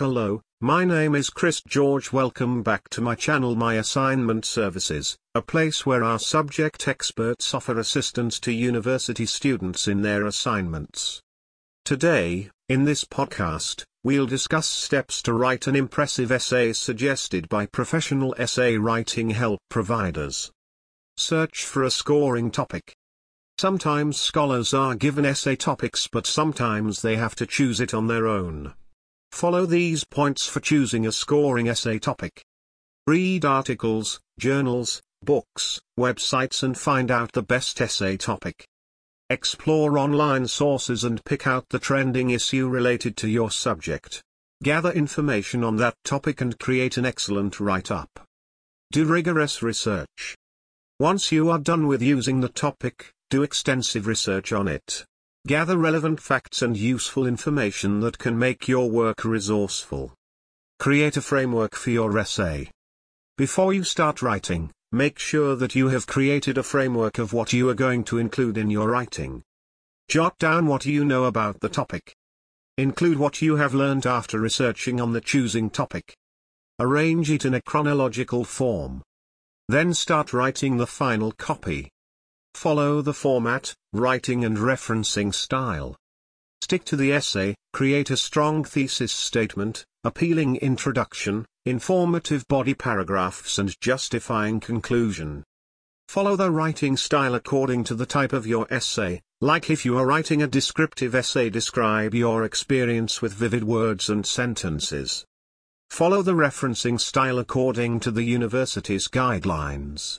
Hello, my name is Chris George. Welcome back to my channel My Assignment Services, a place where our subject experts offer assistance to university students in their assignments. Today, in this podcast, we'll discuss steps to write an impressive essay suggested by professional essay writing help providers. Search for a scoring topic. Sometimes scholars are given essay topics but sometimes they have to choose it on their own. Follow these points for choosing a scoring essay topic. Read articles, journals, books, websites and find out the best essay topic. Explore online sources and pick out the trending issue related to your subject. Gather information on that topic and create an excellent write-up. Do rigorous research. Once you are done with using the topic, do extensive research on it. Gather relevant facts and useful information that can make your work resourceful. Create a framework for your essay. Before you start writing, make sure that you have created a framework of what you are going to include in your writing. Jot down what you know about the topic. Include what you have learned after researching on the choosing topic. Arrange it in a chronological form. Then start writing the final copy. Follow the format, writing and referencing style. Stick to the essay, create a strong thesis statement, appealing introduction, informative body paragraphs and justifying conclusion. Follow the writing style according to the type of your essay, like if you are writing a descriptive essay describe your experience with vivid words and sentences. Follow the referencing style according to the university's guidelines.